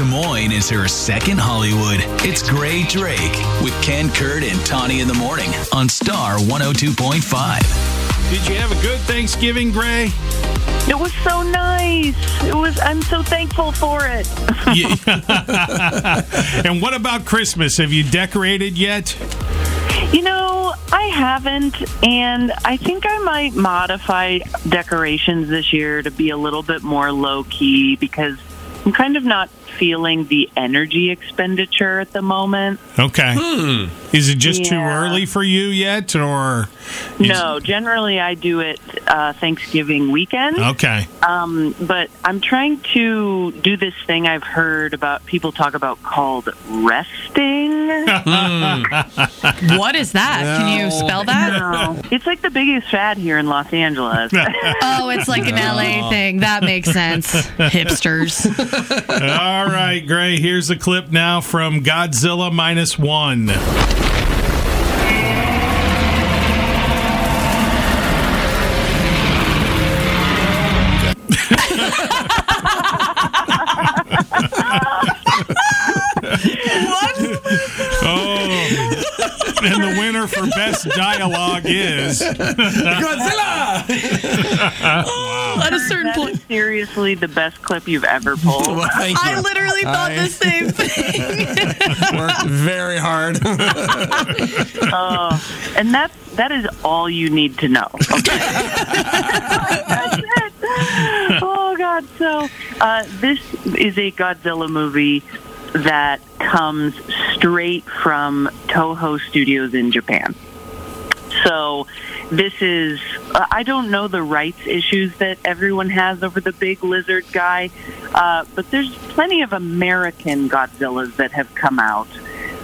Des Moines is her second Hollywood. It's Grae Drake with Ken Kurt and Tawny in the morning on Star 102.5. Did you have a good Thanksgiving, Grae? It was so nice. It was. I'm so thankful for it. and what about Christmas? Have you decorated yet? You know, I haven't, and I think I might modify decorations this year to be a little bit more low key because I'm kind of not feeling the energy expenditure at the moment. Okay. Is it just too early for you yet, or? you- No, generally I do it uh, Thanksgiving weekend. Okay. Um, but I'm trying to do this thing I've heard about people talk about called resting. What is that? Can you spell that? No. It's like the biggest fad here in Los Angeles. Oh, it's like an LA thing. That makes sense. Hipsters. All right, Grae. Here's a clip now from Godzilla minus one. and the winner for best dialogue is Godzilla! wow. At a certain That point. is seriously the best clip you've ever pulled. Well, thank you. I literally thought I- the same thing. Worked very hard. Oh, and that that is all you need to know. Okay. That's it. Oh God! So uh, this is a Godzilla movie that comes straight from Toho Studios in Japan. So this is uh, I don't know the rights issues that everyone has over the big lizard guy, uh, but there's plenty of American Godzillas that have come out.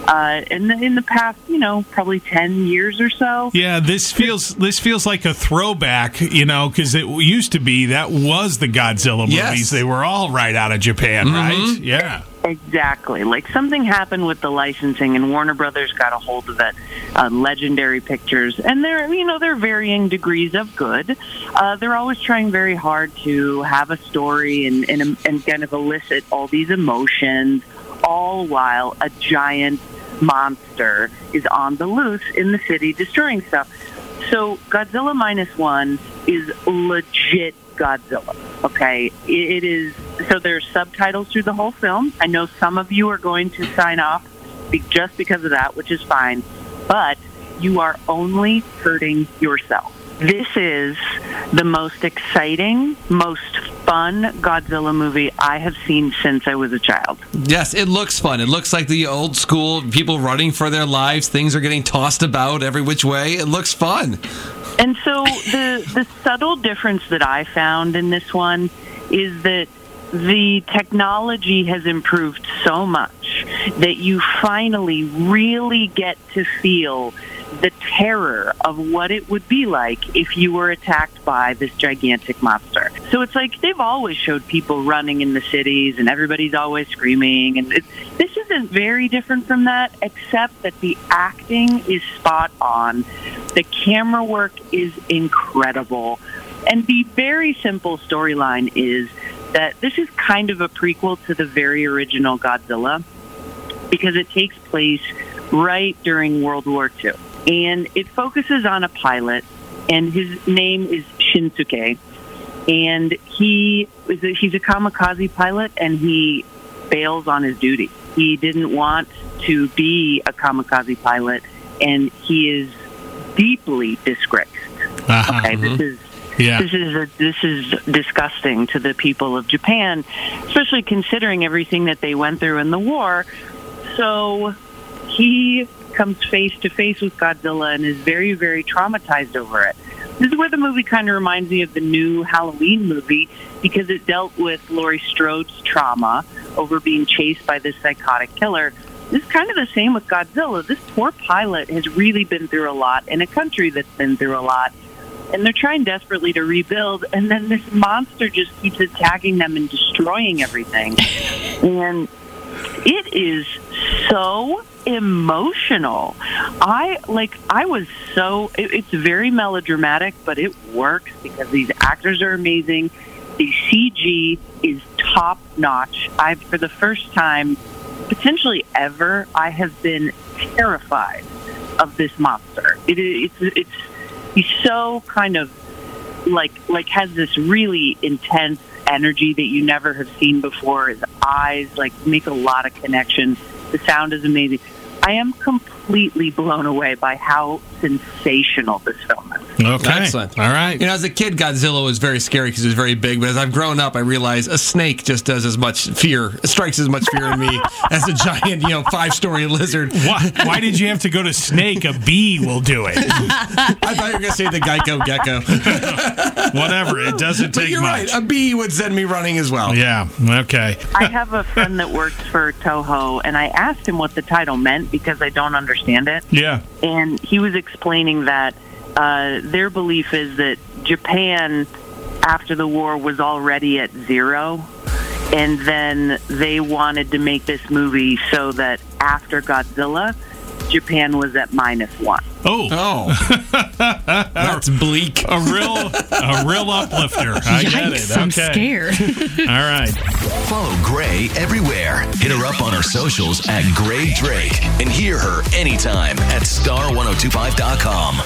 Uh, in the in the past, you know, probably ten years or so. Yeah, this feels this feels like a throwback, you know, because it used to be that was the Godzilla movies. Yes. They were all right out of Japan, right? Yeah. Exactly. Like something happened with the licensing, and Warner Brothers got a hold of it. Uh, legendary Pictures, and they're you know they're varying degrees of good. Uh, they're always trying very hard to have a story and, and and kind of elicit all these emotions, all while a giant monster is on the loose in the city destroying stuff. So Godzilla minus one is legit Godzilla. Okay, it, is. So there's subtitles through the whole film. I know some of you are going to sign off just because of that, which is fine. But you are only hurting yourself. This is the most exciting, most fun Godzilla movie I have seen since I was a child. yes, it looks fun. It looks like the old school people running for their lives. Things are getting tossed about every which way. It looks fun. And so the the subtle difference that I found in this one is that the technology has improved so much that you finally really get to feel the terror of what it would be like if you were attacked by this gigantic monster. So it's like they've always showed people running in the cities and everybody's always screaming and it, this isn't very different from that except that the acting is spot on. The camera work is incredible. And the very simple storyline is that this is kind of a prequel to the very original Godzilla because it takes place right during World War II. And it focuses on a pilot, and his name is Shinsuke. And he is a, he's a kamikaze pilot, and he fails on his duty. He didn't want to be a kamikaze pilot, and he is deeply disgraced. Uh-huh. Okay, this is Yeah. this is a, this is disgusting to the people of Japan, especially considering everything that they went through in the war. So he comes face to face with Godzilla and is very very traumatized over it. This is where the movie kind of reminds me of the new Halloween movie because it dealt with Laurie Strode's trauma over being chased by this psychotic killer. This is kind of the same with Godzilla. This poor pilot has really been through a lot in a country that's been through a lot and they're trying desperately to rebuild and then this monster just keeps attacking them and destroying everything and it is so emotional i like i was so it, it's very melodramatic but it works because these actors are amazing The CG is top notch. I've, for the first time, potentially ever, I have been terrified of this monster. It, it's, it's, he's so kind of like, like has this really intense energy that you never have seen before. His eyes like make a lot of connections. The sound is amazing. I am completely blown away by how sensational this film is. Okay. Excellent. All right. You know, as a kid, Godzilla was very scary because it was very big. But as I've grown up, I realize a snake just does as much fear, strikes as much fear in me as a giant, you know, five-story lizard. Why, why did you have to go to snake? A bee will do it. I thought you were going to say the Geico gecko. Whatever. It doesn't But take you're much. right. A bee would send me running as well. Yeah. Okay. I have a friend that works for Toho, and I asked him what the title meant because I don't understand it. Yeah. And he was explaining that uh, their belief is that Japan, after the war, was already at zero. And then they wanted to make this movie so that after Godzilla, Japan was at minus one. Oh, Oh, that's bleak. a real, a real uplifter. I get it. Yikes, I'm Okay. scared. All right. Follow Grae everywhere. Hit her up on her socials at Grae Drake and hear her anytime at star1025.com.